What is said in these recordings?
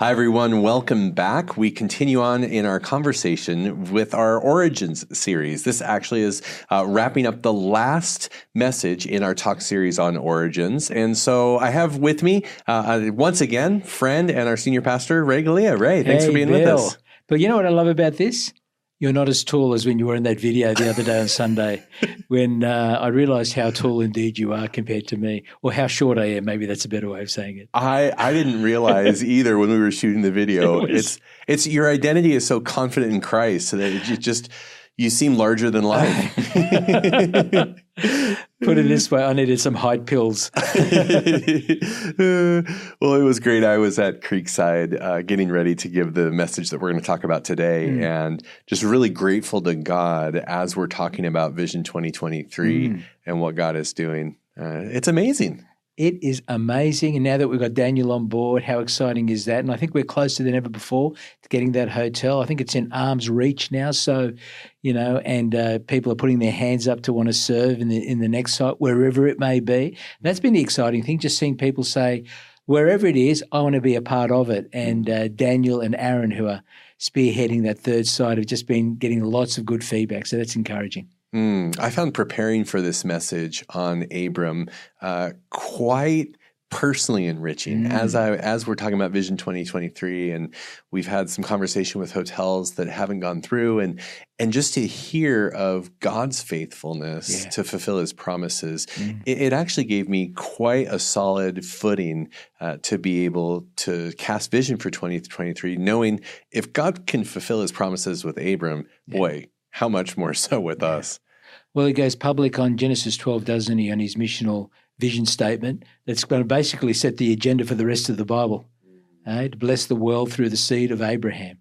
Hi, everyone. Welcome back. We continue on in our conversation with our Origins series. This actually is uh, wrapping up the last message in our talk series on Origins. And so I have with me, uh, uh once again, friend and our senior pastor, Ray Galea. Ray, thanks hey, for being Bill. with us. But you know what I love about this? You're not as tall as when you were in that video the other day on Sunday, when uh, I realised how tall indeed you are compared to me, or how short I am. Maybe that's a better way of saying it. I, I didn't realize either when we were shooting the video. It was, it's it's your identity is so confident in Christ that it just you seem larger than life. Put it this way, I needed some height pills. well, it was great. I was at Creekside uh, getting ready to give the message that we're going to talk about today, mm. and just really grateful to God as we're talking about Vision 2023 mm. and what God is doing. Uh, it's amazing. It is amazing. And now that we've got Daniel on board, how exciting is that? And I think we're closer than ever before to getting that hotel. I think it's in arm's reach now. So, you know, and uh, people are putting their hands up to want to serve in the, in the next site, wherever it may be. That's been the exciting thing, just seeing people say, wherever it is, I want to be a part of it. And uh, Daniel and Aaron, who are spearheading that third site, have just been getting lots of good feedback. So that's encouraging. Mm, I found preparing for this message on Abram uh, quite personally enriching mm. as I as we're talking about Vision 2023 and we've had some conversation with hotels that haven't gone through and and just to hear of God's faithfulness yeah. to fulfill his promises mm. it, it, actually gave me quite a solid footing uh, to be able to cast vision for 2023 knowing if God can fulfill his promises with Abram yeah. boy how much more so with yeah. us well, he goes public on Genesis 12, doesn't he, on his missional vision statement that's going to basically set the agenda for the rest of the Bible. Uh, to bless the world through the seed of Abraham.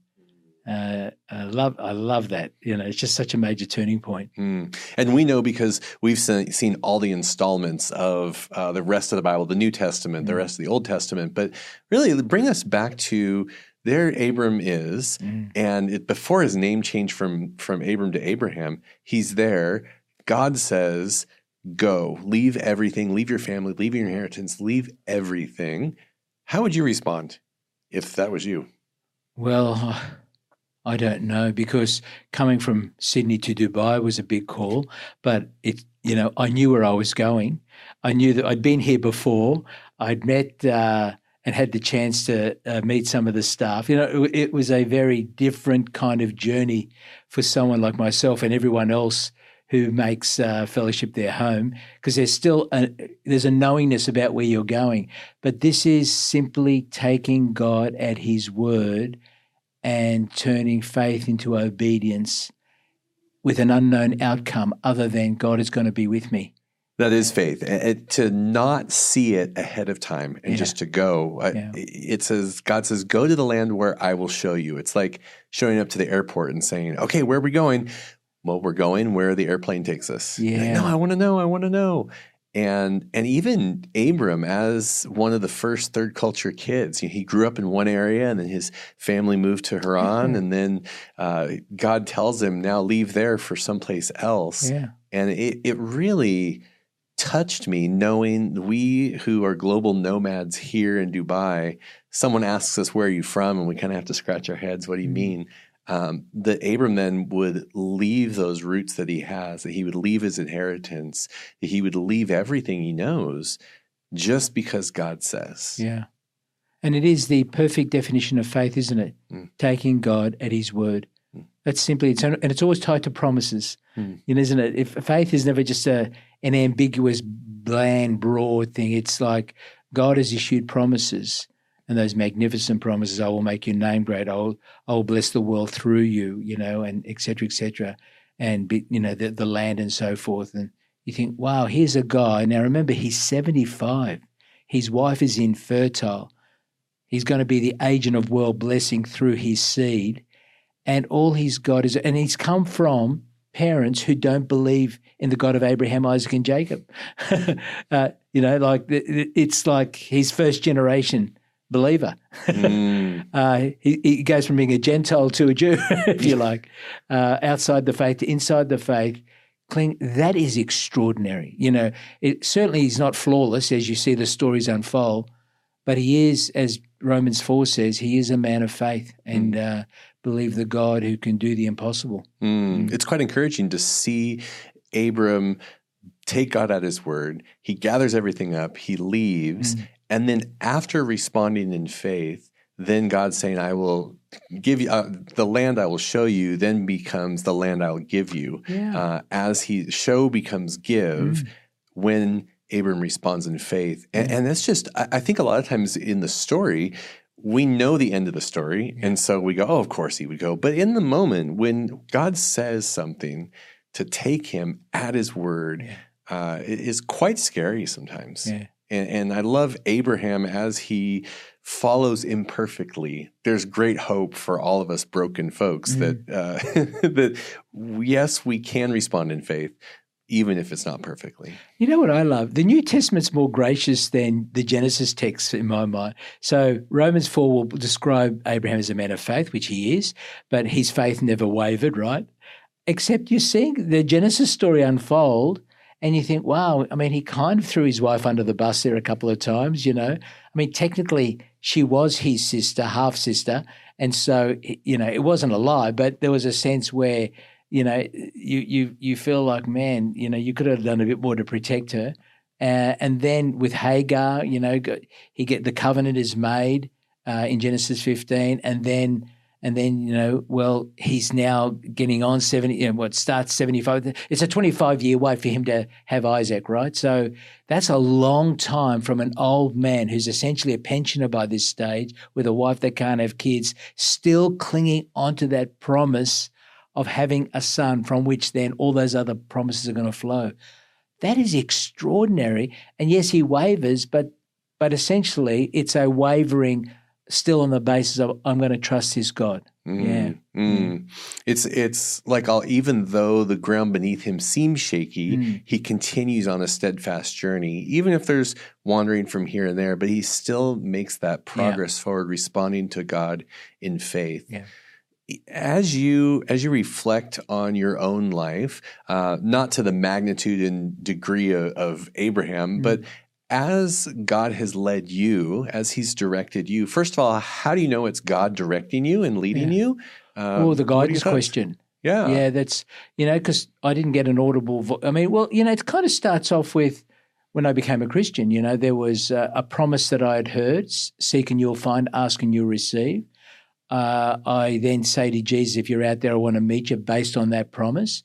Uh, I love, I love that. You know, it's just such a major turning point. Mm. And we know because we've seen all the installments of uh, the rest of the Bible, the New Testament, mm. the rest of the Old Testament. But really, bring us back to there. Abram is, mm. and it, before his name changed from from Abram to Abraham, he's there God says, go, leave everything, leave your family, leave your inheritance, leave everything. How would you respond if that was you? Well, I don't know because coming from Sydney to Dubai was a big call, but it, you know, I knew where I was going. I knew that I'd been here before. I'd met uh, and had the chance to uh, meet some of the staff. You know, it, it was a very different kind of journey for someone like myself and everyone else who makes uh, fellowship their home because there's still a, there's a knowingness about where you're going but this is simply taking god at his word and turning faith into obedience with an unknown outcome other than god is going to be with me that is faith. And to not see it ahead of time and yeah. just to go. Yeah. It says, God says, go to the land where I will show you. It's like showing up to the airport and saying, okay, where are we going? Well, we're going where the airplane takes us. Yeah. Like, no, I want to know. I want to know. And and even Abram, as one of the first third culture kids, he grew up in one area, and then his family moved to Haran, mm-hmm. and then uh, God tells him now leave there for someplace else. Yeah. And it it really touched me knowing we who are global nomads here in Dubai. Someone asks us where are you from, and we kind of have to scratch our heads. What do you mm-hmm. mean? Um, that Abram then would leave those roots that he has, that he would leave his inheritance, that he would leave everything he knows just because God says. Yeah. And it is the perfect definition of faith, isn't it? Mm. Taking God at his word. Mm. That's simply, it's, and it's always tied to promises, mm. you know, isn't it? If faith is never just a, an ambiguous, bland, broad thing, it's like God has issued promises and those magnificent promises, I will make your name great, I will, I will bless the world through you, you know, and etc cetera, et cetera, and, be, you know, the, the land and so forth. And you think, wow, here's a guy. Now remember, he's 75. His wife is infertile. He's going to be the agent of world blessing through his seed. And all he's got is, and he's come from parents who don't believe in the God of Abraham, Isaac, and Jacob. uh, you know, like it's like his first generation believer. Mm. uh, he, he, goes from being a Gentile to a Jew, if you like, uh, outside the faith to inside the faith. Clean. That is extraordinary. You know, it certainly is not flawless as you see the stories unfold, but he is, as Romans 4 says, he is a man of faith and mm. uh, believe the God who can do the impossible. Mm. It's quite encouraging to see Abram take God at his word. He gathers everything up, he leaves, mm. And then after responding in faith, then God saying, I will give you uh, the land I will show you, then becomes the land I will give you. Yeah. Uh, as he show becomes give mm. when Abram responds in faith. And, and that's just, I, I, think a lot of times in the story, we know the end of the story. Yeah. And so we go, oh, of course he would go. But in the moment when God says something, to take him at his word yeah. uh, is quite scary sometimes. Yeah. And, and I love Abraham as he follows imperfectly. There's great hope for all of us broken folks mm. that uh, that yes, we can respond in faith, even if it's not perfectly. You know what I love? The New Testament's more gracious than the Genesis text in my mind. So Romans 4 will describe Abraham as a man of faith, which he is, but his faith never wavered, right? Except you're seeing the Genesis story unfold and you think, wow, I mean, he kind of threw his wife under the bus there a couple of times, you know. I mean, technically, she was his sister, half sister. And so, you know, it wasn't a lie, but there was a sense where, you know, you, you, you feel like, man, you know, you could have done a bit more to protect her. Uh, and then with Hagar, you know, he get the covenant is made uh, in Genesis 15, and then and then you know, well, he's now getting on seventy. You know, what starts seventy five? It's a twenty five year wait for him to have Isaac, right? So that's a long time from an old man who's essentially a pensioner by this stage, with a wife that can't have kids, still clinging onto that promise of having a son, from which then all those other promises are going to flow. That is extraordinary. And yes, he wavers, but but essentially, it's a wavering still on the basis of I'm going to trust his God. Mm, yeah. Mm. It's it's like I'll, even though the ground beneath him seems shaky, mm. he continues on a steadfast journey, even if there's wandering from here and there, but he still makes that progress yeah. forward, responding to God in faith. Yeah. As you as you reflect on your own life, uh, not to the magnitude and degree of, of Abraham, but mm as God has led you, as He's directed you, first of all, how do you know it's God directing you and leading yeah. you? Um, oh, the guidance question. Yeah. Yeah, that's, you know, because I didn't get an audible vo- I mean, well, you know, it kind of starts off with when I became a Christian, you know, there was uh, a promise that I had heard seek and you'll find, ask and you'll receive. Uh, I then say to Jesus, if you're out there, I want to meet you based on that promise.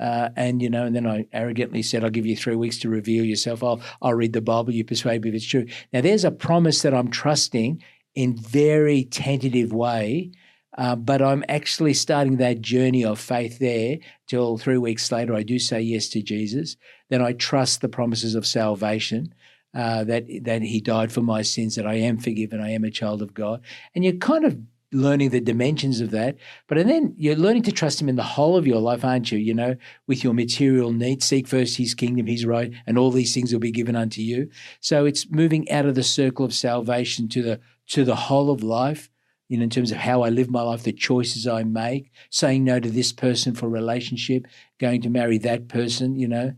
Uh, and you know, and then I arrogantly said, "I'll give you three weeks to reveal yourself. I'll I'll read the Bible. You persuade me if it's true." Now, there's a promise that I'm trusting in very tentative way, uh, but I'm actually starting that journey of faith there. Till three weeks later, I do say yes to Jesus. Then I trust the promises of salvation. Uh, that that He died for my sins, that I am forgiven, I am a child of God, and you kind of learning the dimensions of that. But and then you're learning to trust him in the whole of your life, aren't you? You know, with your material needs, seek first his kingdom, his right, and all these things will be given unto you. So it's moving out of the circle of salvation to the to the whole of life. You know, in terms of how I live my life, the choices I make, saying no to this person for relationship, going to marry that person, you know.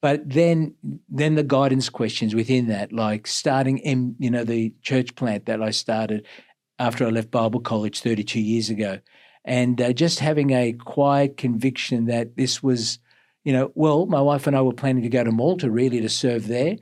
But then, then the guidance questions within that, like starting in, you know, the church plant that I started, after I left Bible college 32 years ago. And uh, just having a quiet conviction that this was, you know, well, my wife and I were planning to go to Malta really to serve there.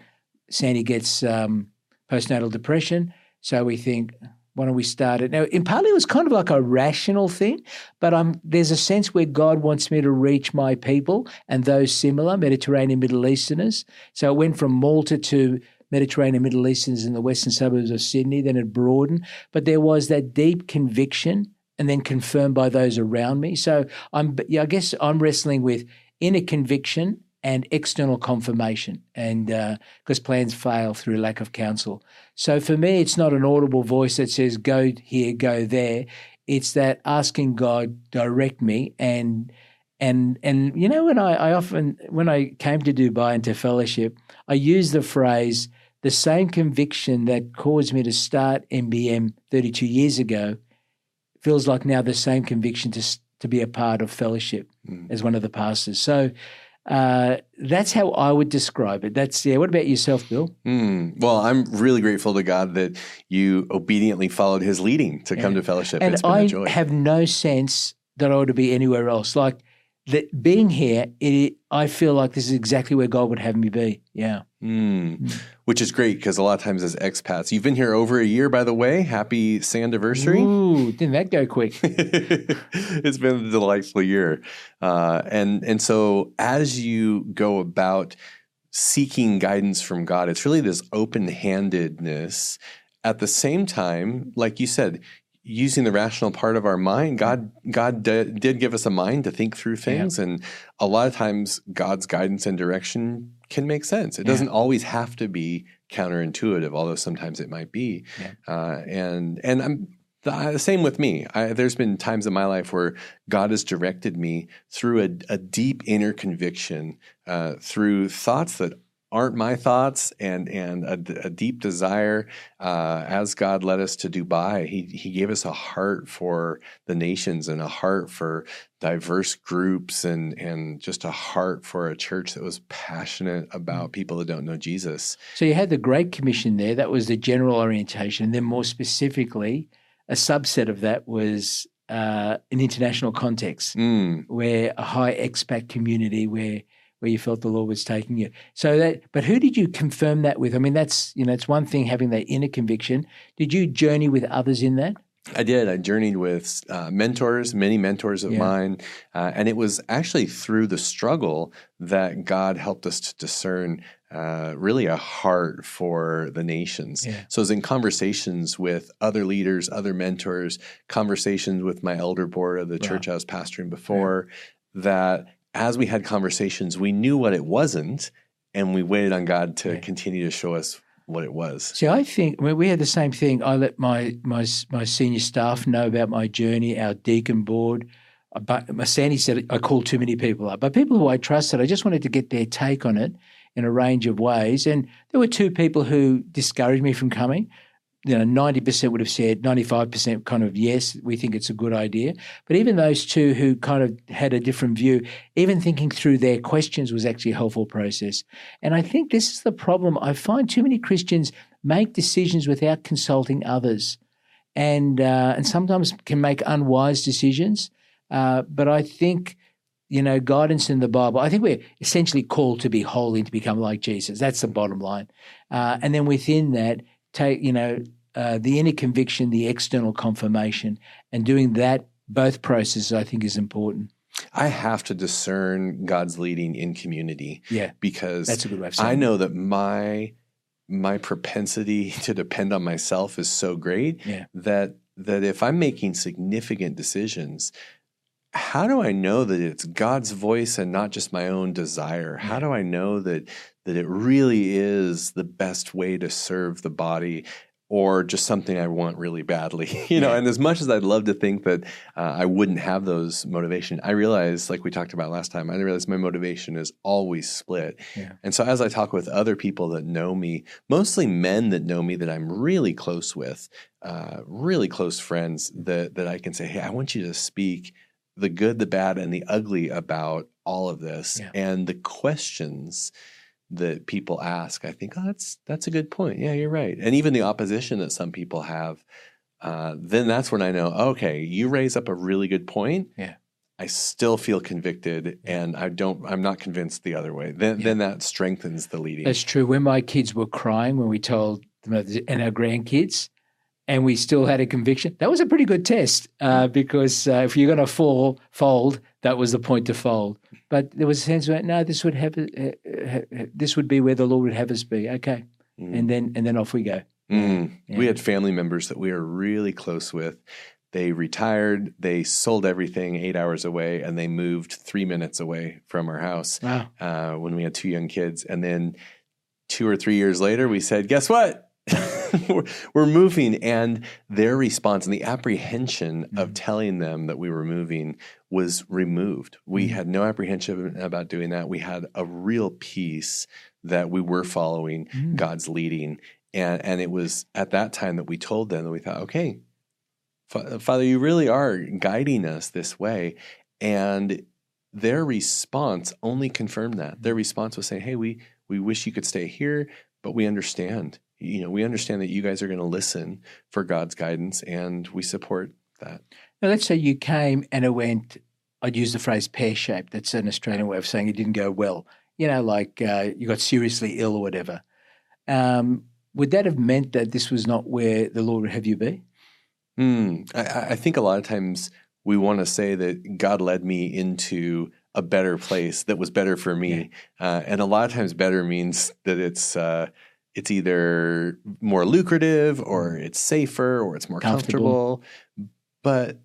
Sandy gets um, postnatal depression. So we think, why don't we start it? Now, in partly it was kind of like a rational thing, but um, there's a sense where God wants me to reach my people and those similar Mediterranean Middle Easterners. So it went from Malta to Mediterranean Middle Easterns in the western suburbs of Sydney. Then it broadened, but there was that deep conviction, and then confirmed by those around me. So I'm, yeah, I guess I'm wrestling with inner conviction and external confirmation, and because uh, plans fail through lack of counsel. So for me, it's not an audible voice that says "go here, go there." It's that asking God direct me and and and you know when I, I often when I came to Dubai and to fellowship, I use the phrase the same conviction that caused me to start MBM 32 years ago feels like now the same conviction to to be a part of fellowship mm. as one of the pastors. So Uh, that's how I would describe it. That's yeah. What about yourself, Bill? Mm, well, I'm really grateful to God that you obediently followed His leading to come to fellowship. and I have no sense that I ought to be anywhere else. Like that, being here, it, I feel like this is exactly where God would have me be. Yeah. Mm, which is great because a lot of times as expats, you've been here over a year, by the way. Happy Sandiversary. Ooh, didn't that go quick? it's been a delightful year, uh, and and so as you go about seeking guidance from God, it's really this open handedness. At the same time, like you said, using the rational part of our mind, God God d- did give us a mind to think through things, and a lot of times God's guidance and direction can make sense. It Yeah. doesn't always have to be counterintuitive, although sometimes it might be. Yeah. Uh, and and I'm the, the same with me. I, there's been times in my life where God has directed me through a, a deep inner conviction, uh, through thoughts that aren't my thoughts, and and a, a deep desire. Uh, as God led us to Dubai, He He gave us a heart for the nations and a heart for diverse groups, and and just a heart for a church that was passionate about people that don't know Jesus. So you had the Great Commission there. That was the general orientation. And then more specifically, a subset of that was uh, an international context Mm, where a high expat community where where you felt the Lord was taking you. So that but who did you confirm that with? I mean, that's you know, it's one thing having that inner conviction. Did you journey with others in that? I did. I journeyed with uh, mentors, many mentors of Yeah. mine, uh, and it was actually through the struggle that God helped us to discern uh, really a heart for the nations. Yeah. So, it was in conversations with other leaders, other mentors, conversations with my elder board of the Wow. church I was pastoring before, that as we had conversations, we knew what it wasn't, and we waited on God to Yeah. continue to show us what it was. See, I think I mean, we had the same thing. I let my my my senior staff know about my journey. Our deacon board, Uh, but my Sandy said I called too many people up, but people who I trusted, I just wanted to get their take on it in a range of ways. And there were two people who discouraged me from coming. You know, ninety percent would have said, ninety-five percent kind of yes, we think it's a good idea. But even those two who kind of had a different view, even thinking through their questions was actually a helpful process. And I think this is the problem. I find too many Christians make decisions without consulting others, and uh, and sometimes can make unwise decisions. Uh, but I think you know guidance in the Bible. I think we're essentially called to be holy and to become like Jesus. That's the bottom line. Uh, and then within that, take you know uh, the inner conviction, the external confirmation, and doing that both processes. I think is important. I have to discern God's leading in community Yeah, because that's a good way I it. know that my my propensity to depend on myself is so great Yeah. that that if I'm making significant decisions, how do I know that it's God's voice and not just my own desire? How do I know that that it really is the best way to serve the body? Or just something I want really badly, you know. And as much as I'd love to think that uh, I wouldn't have those motivation, I realize, like we talked about last time, I realize my motivation is always split. Yeah. And so as I talk with other people that know me, mostly men that know me that I'm really close with, uh, really close friends that that I can say, hey, I want you to speak the good, the bad, and the ugly about all of this, Yeah. and the questions that people ask. I think, oh, that's that's a good point. Yeah, you're right. And even the opposition that some people have. Uh, then that's when I know, okay, you raise up a really good point. Yeah. I still feel convicted, and I don't. I'm not convinced the other way. Then, Yeah. then that strengthens the leading. That's true. When my kids were crying, when we told them, and our grandkids, and we still had a conviction, that was a pretty good test uh, because uh, if you're going to fall, fold, that was the point to fold. But there was a sense of no, this would have, uh, uh, this would be where the Lord would have us be. Okay, Mm. and then and then off we go. Mm. We had family members that we are really close with. They retired, they sold everything eight hours away, and they moved three minutes away from our house Wow. uh, when we had two young kids. And then two or three years later, we said, Guess what? we're, we're moving. And their response and the apprehension of Mhm. telling them that we were moving was removed. We Mhm. had no apprehension about doing that. We had a real peace that we were following Mm. God's leading. And, and it was at that time that we told them that we thought, okay, Fa- Father, you really are guiding us this way. And their response only confirmed that. Their response was saying, "Hey, we we wish you could stay here, but we understand. You know, we understand that you guys are going to listen for God's guidance, and we support that." Now, let's say you came and it went. I'd use the phrase pear shaped. That's an Australian way of saying it didn't go well. You know, like uh, you got seriously ill or whatever. Um, would that have meant that this was not where the Lord would have you be? Mm, I, I think a lot of times we want to say that God led me into a better place that was better for me, yeah. uh, and a lot of times better means that it's uh, it's either more lucrative or it's safer or it's more comfortable. comfortable. But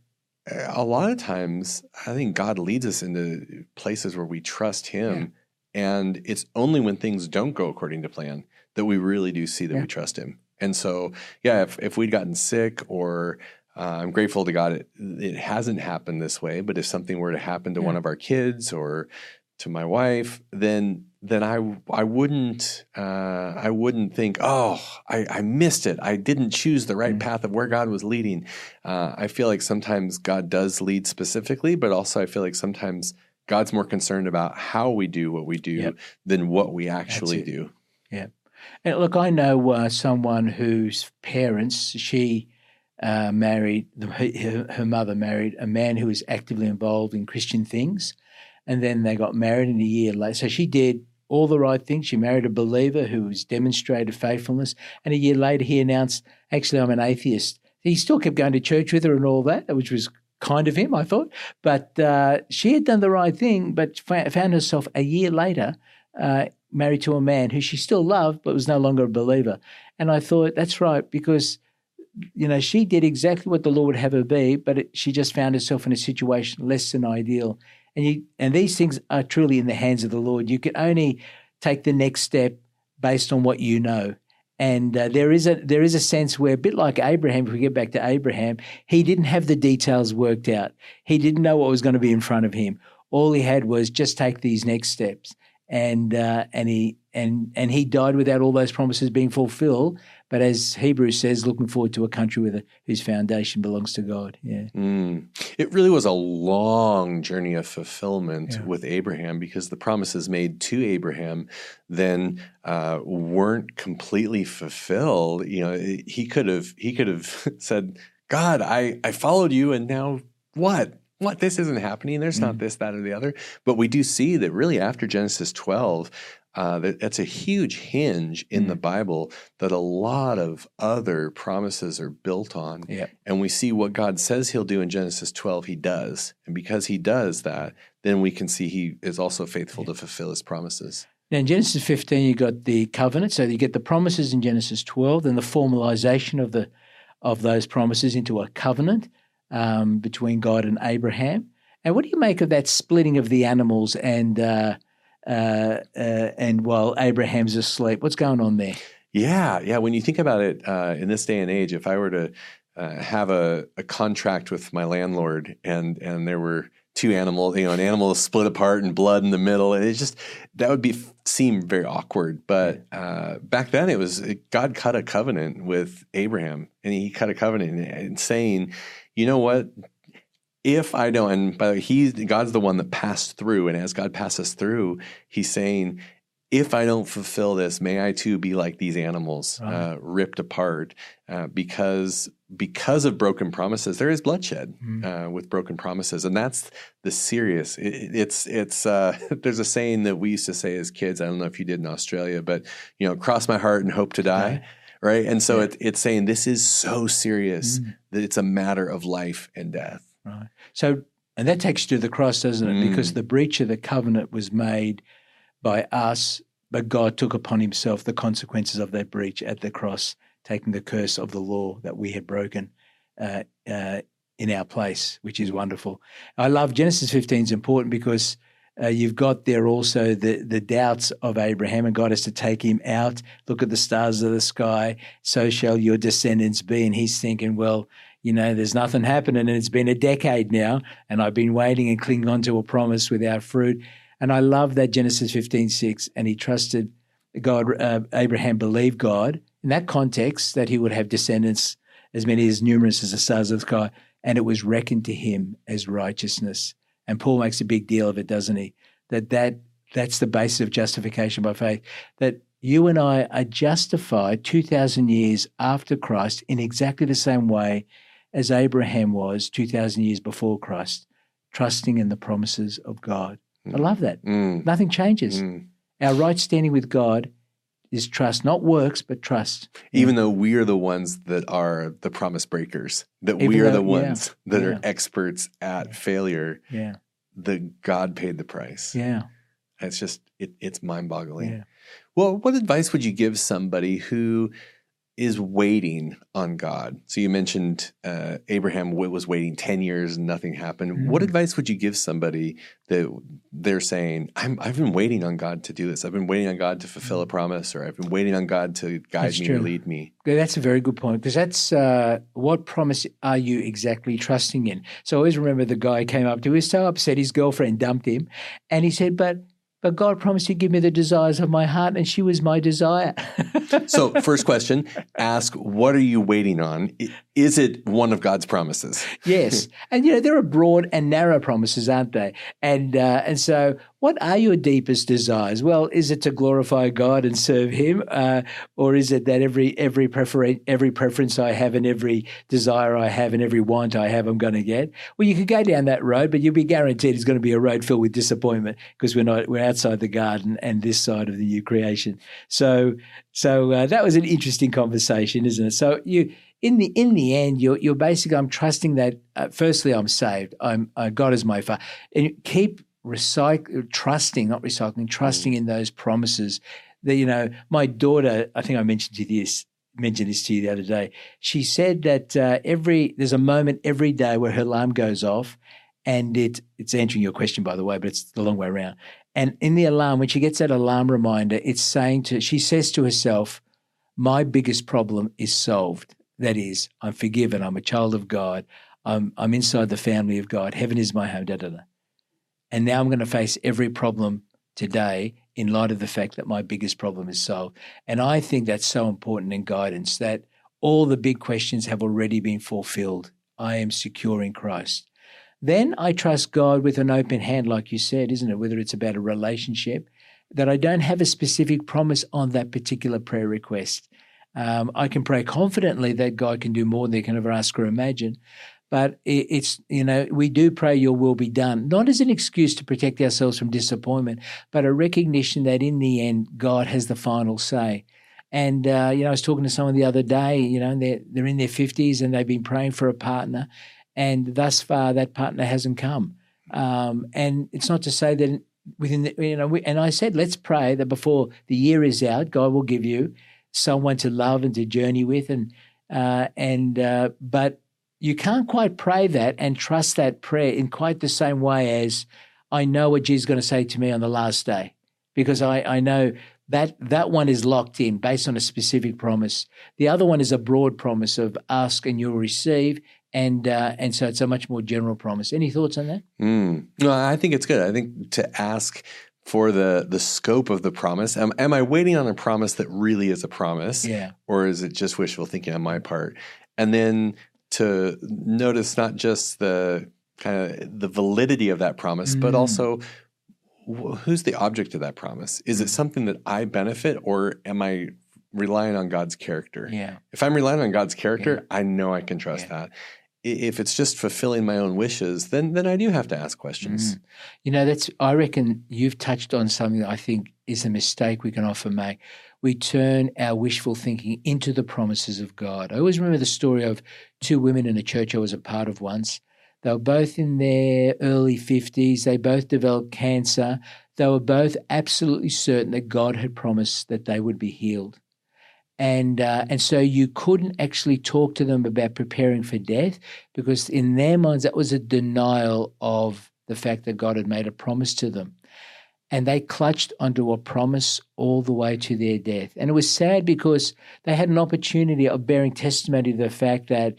uh, a lot of times, I think God leads us into places where we trust Him, yeah. and it's only when things don't go according to plan that we really do see that yeah. we trust Him. And so, yeah, if, if we'd gotten sick or uh, I'm grateful to God it, it hasn't happened this way, but if something were to happen to yeah. one of our kids or to my wife, then then I I wouldn't uh, I wouldn't think oh I, I missed it I didn't choose the right mm path of where God was leading. Uh, I feel like sometimes God does lead specifically, but also I feel like sometimes God's more concerned about how we do what we do yep. than what we actually do. Yeah. And look, I know uh, someone whose parents, she uh, married, her, her, mother married a man who was actively involved in Christian things. And then they got married in a year later. So she did all the right things. She married a believer who was demonstrated faithfulness. And a year later, he announced, actually, I'm an atheist. He still kept going to church with her and all that, which was kind of him, I thought. But uh, she had done the right thing, but found herself a year later uh, married to a man who she still loved but was no longer a believer. And I thought, that's right, because you know she did exactly what the Lord would have her be, but it, she just found herself in a situation less than ideal. And you and these things are truly in the hands of the Lord. You can only take the next step based on what you know. And uh, there is a there is a sense where, a bit like Abraham, if we get back to Abraham, he didn't have the details worked out. He didn't know what was going to be in front of him. All he had was just take these next steps and uh, and he and and he died without all those promises being fulfilled. But as Hebrews says, looking forward to a country with a, whose foundation belongs to God. Yeah, mm. it really was a long journey of fulfillment yeah. with Abraham because the promises made to Abraham then uh, weren't completely fulfilled. You know, he could have he could have said, "God, I I followed you, and now what?" what this isn't happening there's mm. not this that or the other but we do see that really after genesis 12 uh, that, that's a huge hinge in mm. the bible that a lot of other promises are built on yep. and we see what god says he'll do in genesis 12 he does and because he does that then we can see he is also faithful yep. to fulfill his promises now in Genesis 15, you got the covenant, so you get the promises in Genesis 12, then the formalization of the of those promises into a covenant, um, between God and Abraham. And what do you make of that splitting of the animals and uh, uh, uh, and while Abraham's asleep? What's going on there? Yeah, yeah. When you think about it uh, in this day and age, if I were to uh, have a, a contract with my landlord and and there were two animals, you know, an animal split apart and blood in the middle. It just that would be seem very awkward. But uh, back then, it was God cut a covenant with Abraham, and He cut a covenant and saying, you know what? If I don't, and by the way, He God's the one that passed through, and as God passes through, He's saying, if I don't fulfill this, may I too be like these animals, right. uh, ripped apart, uh, because because of broken promises. There is bloodshed mm uh, with broken promises, and that's the serious. It, it's it's uh, there's a saying that we used to say as kids. I don't know if you did in Australia, but you know, cross my heart and hope to die. Right, and so yeah. it, it's saying this is so serious mm. that it's a matter of life and death. Right. So, and that takes you to the cross, doesn't it? Mm. Because the breach of the covenant was made by us, but God took upon himself the consequences of that breach at the cross, taking the curse of the law that we had broken uh, uh, in our place, which is wonderful. I love Genesis 15 is important because uh, you've got there also the, the doubts of Abraham, and God has to take him out. Look at the stars of the sky, so shall your descendants be. And he's thinking, well, you know, there's nothing happening, and it's been a decade now, and I've been waiting and clinging on to a promise without fruit. And I love that Genesis 15, 6, and he trusted God, uh, Abraham believed God in that context that he would have descendants as many as numerous as the stars of the sky, and it was reckoned to him as righteousness. And Paul makes a big deal of it, doesn't he? That that that's the basis of justification by faith. That you and I are justified 2,000 years after Christ in exactly the same way as Abraham was 2,000 years before Christ, trusting in the promises of God. Mm. I love that. Mm. Nothing changes. Mm. Our right standing with God is trust, not works, but trust. Even though we are the ones that are the promise breakers, that Even we are though, the ones yeah, that yeah. are experts at yeah. failure, yeah. that God paid the price. Yeah. It's just, it, it's mind boggling. Well, what advice would you give somebody who is waiting on God? So you mentioned uh, Abraham was waiting 10 years and nothing happened. Mm-hmm. What advice would you give somebody that they're saying, i have been waiting on God to do this. I've been waiting on God to fulfill a mm-hmm. promise, or I've been waiting on God to guide that's me true. or lead me? That's a very good point because that's uh, what promise are you exactly trusting in? So I always remember the guy came up to, he was so upset his girlfriend dumped him. And he said, But but God promised to give me the desires of my heart, and she was my desire. so, first question ask, what are you waiting on? Is it one of God's promises? yes. And, you know, there are broad and narrow promises, aren't they? And, uh, and so, what are your deepest desires? Well, is it to glorify God and serve Him, uh, or is it that every every prefer- every preference I have and every desire I have and every want I have, I'm going to get? Well, you could go down that road, but you'll be guaranteed it's going to be a road filled with disappointment because we're not we're outside the garden and this side of the new creation. So, so uh, that was an interesting conversation, isn't it? So you in the in the end, you're you're basically I'm trusting that. Uh, firstly, I'm saved. I'm uh, God is my father, and keep recycle, trusting, not recycling, trusting mm. in those promises. That you know, my daughter, I think I mentioned to this mentioned this to you the other day. She said that uh, every there's a moment every day where her alarm goes off, and it it's answering your question by the way, but it's the long way around. And in the alarm, when she gets that alarm reminder, it's saying to she says to herself, "My biggest problem is solved. That is, I'm forgiven. I'm a child of God. I'm I'm inside the family of God. Heaven is my home." Da da da. And now I'm going to face every problem today in light of the fact that my biggest problem is solved. And I think that's so important in guidance that all the big questions have already been fulfilled. I am secure in Christ. Then I trust God with an open hand, like you said, isn't it? Whether it's about a relationship, that I don't have a specific promise on that particular prayer request. Um, I can pray confidently that God can do more than they can ever ask or imagine, but it's, you know, we do pray your will be done, not as an excuse to protect ourselves from disappointment, but a recognition that in the end, God has the final say. And, uh, you know, I was talking to someone the other day, you know, they're, they're in their 50s and they've been praying for a partner. And thus far, that partner hasn't come. Um, and it's not to say that within the, you know, we, and I said, let's pray that before the year is out, God will give you someone to love and to journey with. And, uh, and, uh, but you can't quite pray that and trust that prayer in quite the same way as I know what Jesus is going to say to me on the last day, because I, I know that that one is locked in based on a specific promise. The other one is a broad promise of ask and you'll receive, and uh, and so it's a much more general promise. Any thoughts on that? Mm. No, I think it's good. I think to ask for the the scope of the promise. Am, am I waiting on a promise that really is a promise? Yeah. Or is it just wishful thinking on my part? And then to notice not just the kind of the validity of that promise, mm. but also who's the object of that promise? Is it mm. something that I benefit, or am I relying on God's character? Yeah. If I'm relying on God's character, yeah. I know I can trust yeah. that. If it's just fulfilling my own wishes, then then I do have to ask questions. Mm. You know, that's I reckon you've touched on something that I think is a mistake we can often make we turn our wishful thinking into the promises of God. I always remember the story of two women in a church I was a part of once. They were both in their early 50s. They both developed cancer. They were both absolutely certain that God had promised that they would be healed. And, uh, and so you couldn't actually talk to them about preparing for death because, in their minds, that was a denial of the fact that God had made a promise to them and they clutched onto a promise all the way to their death. And it was sad because they had an opportunity of bearing testimony to the fact that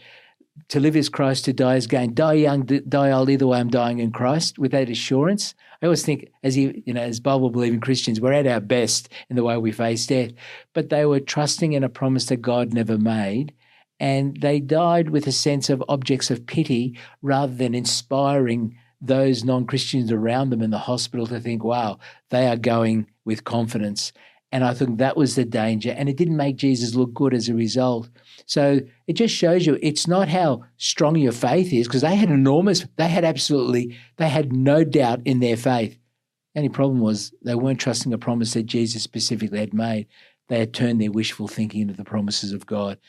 to live is Christ, to die is gain. Die young, die old. Either way, I'm dying in Christ. With that assurance, I always think, as you, you know, as Bible believing Christians, we're at our best in the way we face death. But they were trusting in a promise that God never made, and they died with a sense of objects of pity rather than inspiring those non Christians around them in the hospital to think, wow, they are going with confidence. And I think that was the danger. And it didn't make Jesus look good as a result. So it just shows you it's not how strong your faith is, because they had enormous, they had absolutely, they had no doubt in their faith. The only problem was they weren't trusting a promise that Jesus specifically had made. They had turned their wishful thinking into the promises of God.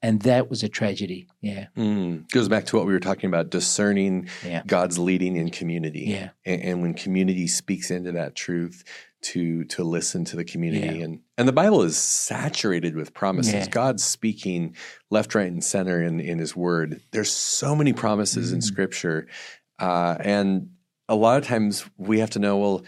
And that was a tragedy. Yeah. Mm. Goes back to what we were talking about discerning Yeah. God's leading in community. Yeah. And, and when community speaks into that truth, to to listen to the community Yeah. and and the Bible is saturated with promises. Yeah. God's speaking left, right, and center in in His Word. There's so many promises in Mm. Scripture, uh, and a lot of times we have to know well.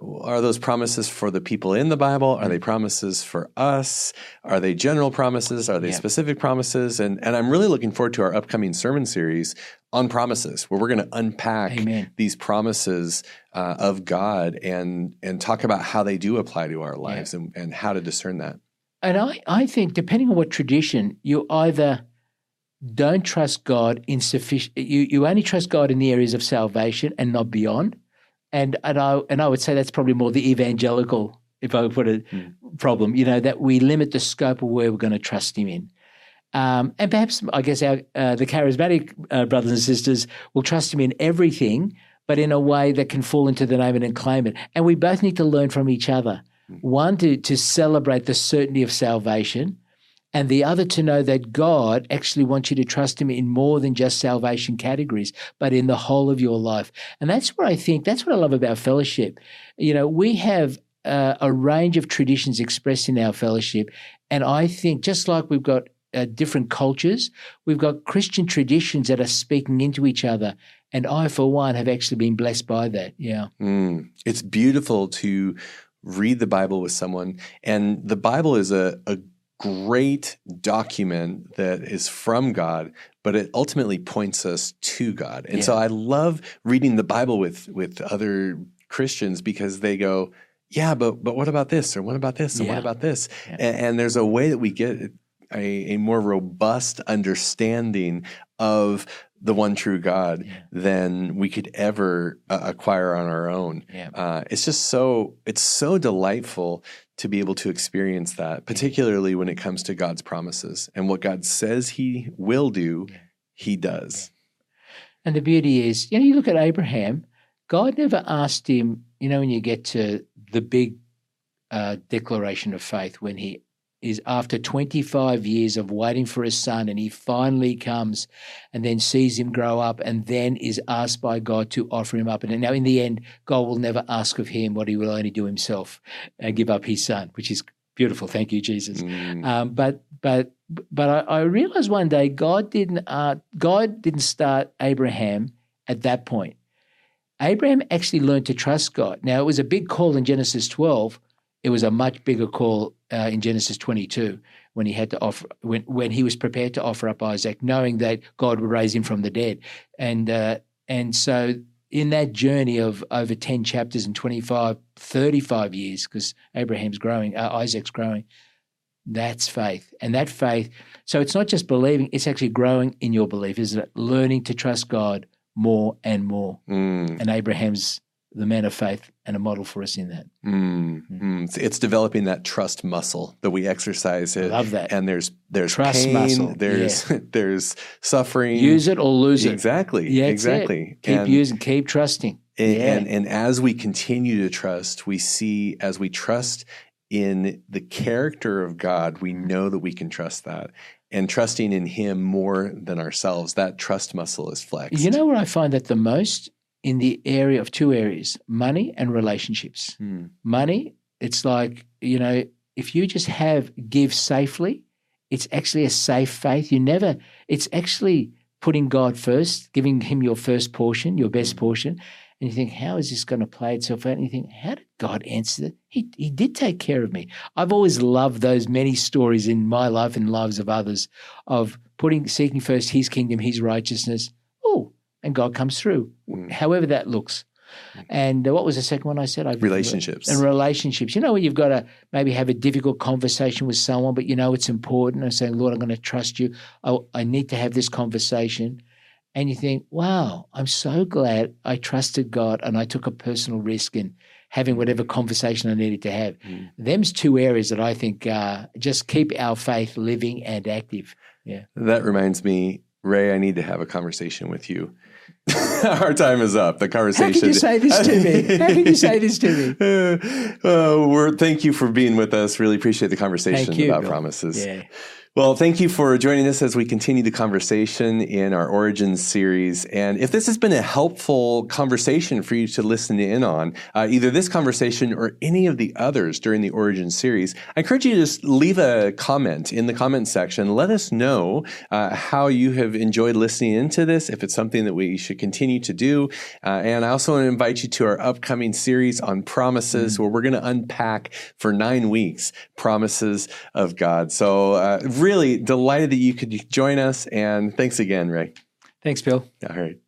Are those promises for the people in the Bible? Are they promises for us? Are they general promises? Are they Yeah. specific promises? And and I'm really looking forward to our upcoming sermon series on promises, where we're going to unpack Amen. these promises uh, of God and and talk about how they do apply to our lives and, and how to discern that. And I, I think, depending on what tradition, you either don't trust God in sufficient, you, you only trust God in the areas of salvation and not beyond. And, and, I, and I would say that's probably more the evangelical, if I would put it, Hmm. problem, you know, that we limit the scope of where we're going to trust Him in. Um, and perhaps, I guess, our, uh, the charismatic uh, brothers and sisters will trust Him in everything, but in a way that can fall into the name and claim it. And we both need to learn from each other. One, to, to celebrate the certainty of salvation, and the other to know that God actually wants you to trust Him in more than just salvation categories, but in the whole of your life. And that's what I think, that's what I love about fellowship. You know, we have uh, a range of traditions expressed in our fellowship. And I think just like we've got uh, different cultures, we've got Christian traditions that are speaking into each other. And I, for one, have actually been blessed by that. Yeah. Mm. It's beautiful to read the Bible with someone, and the Bible is a, a great document that is from God, but it ultimately points us to God. And so I love reading the Bible with with other Christians because they go, yeah, but but what about this or what about this and what about this? Yeah. And, and there's a way that we get a, a more robust understanding of the one true God Yeah. than we could ever uh, acquire on our own. Yeah. Uh, it's just so it's so delightful to be able to experience that, particularly when it comes to God's promises and what God says He will do, He does. And the beauty is, you know, you look at Abraham, God never asked him, you know, when you get to the big uh, declaration of faith, when he is after 25 years of waiting for his son and he finally comes and then sees him grow up and then is asked by God to offer him up. And now, in the end, God will never ask of him what he will only do himself and give up his son, which is beautiful. Thank you, Jesus. Mm, Um, but but but I, I realized one day God didn't uh, God didn't start Abraham at that point. Abraham actually learned to trust God. Now it was a big call in Genesis 12. It was a much bigger call uh, in Genesis 22 when he had to offer when when he was prepared to offer up Isaac, knowing that God would raise him from the dead. And uh, and so in that journey of over 10 chapters and 25 35 years because Abraham's growing, uh, Isaac's growing, that's faith. And that faith, so it's not just believing, it's actually growing in your belief, isn't it? Learning to trust God more and more. mm, And Abraham's the man of faith and a model for us in that. mm, mm. It's, it's developing that trust muscle that we exercise I it. love that. And there's there's Trust pain, muscle, there's there's suffering. Use it or lose it. Exactly. Yeah, exactly. Keep And- using, keep trusting. And, Yeah. and and as we continue to trust, we see as we trust in the character of God, we know that we can trust that. And trusting in Him more than ourselves, that trust muscle is flexed. You know where I find that the most? In the area of two areas money and relationships. Hmm. money, it's like, you know, if you just have give safely, it's actually a safe faith. You never, it's actually putting God first, giving Him your first portion, your best portion. And you think, how is this going to play itself out? And you think, how did God answer that? He, he did take care of me. I've always loved those many stories in my life and lives of others of putting, seeking first His kingdom, His righteousness. And God comes through, Mm. however that looks. And uh, what was the second one I said? I Relationships. and relationships. You know, when you've got to maybe have a difficult conversation with someone, but you know it's important. And saying, Lord, I'm going to trust you. I, I need to have this conversation. and you think, wow, I'm so glad I trusted God and I took a personal risk in having whatever conversation I needed to have. Mm. Them's two areas that I think uh, just keep our faith living and active. Yeah. That reminds me, Ray, I need to have a conversation with you. Our time is up. The conversation. How can you say this to me? How can you say this to me? Uh, we're, thank you for being with us. Really appreciate the conversation you, about Bill. promises. Yeah. Well, thank you for joining us as we continue the conversation in our Origins series. And if this has been a helpful conversation for you to listen in on, uh, either this conversation or any of the others during the Origins series, I encourage you to just leave a comment in the comment section. Let us know uh, how you have enjoyed listening into this, if it's something that we should continue to do. Uh, and I also want to invite you to our upcoming series on promises, mm-hmm. where we're going to unpack for nine weeks promises of God. So, uh, really delighted that you could join us. And thanks again, Ray. Thanks, Bill. All right.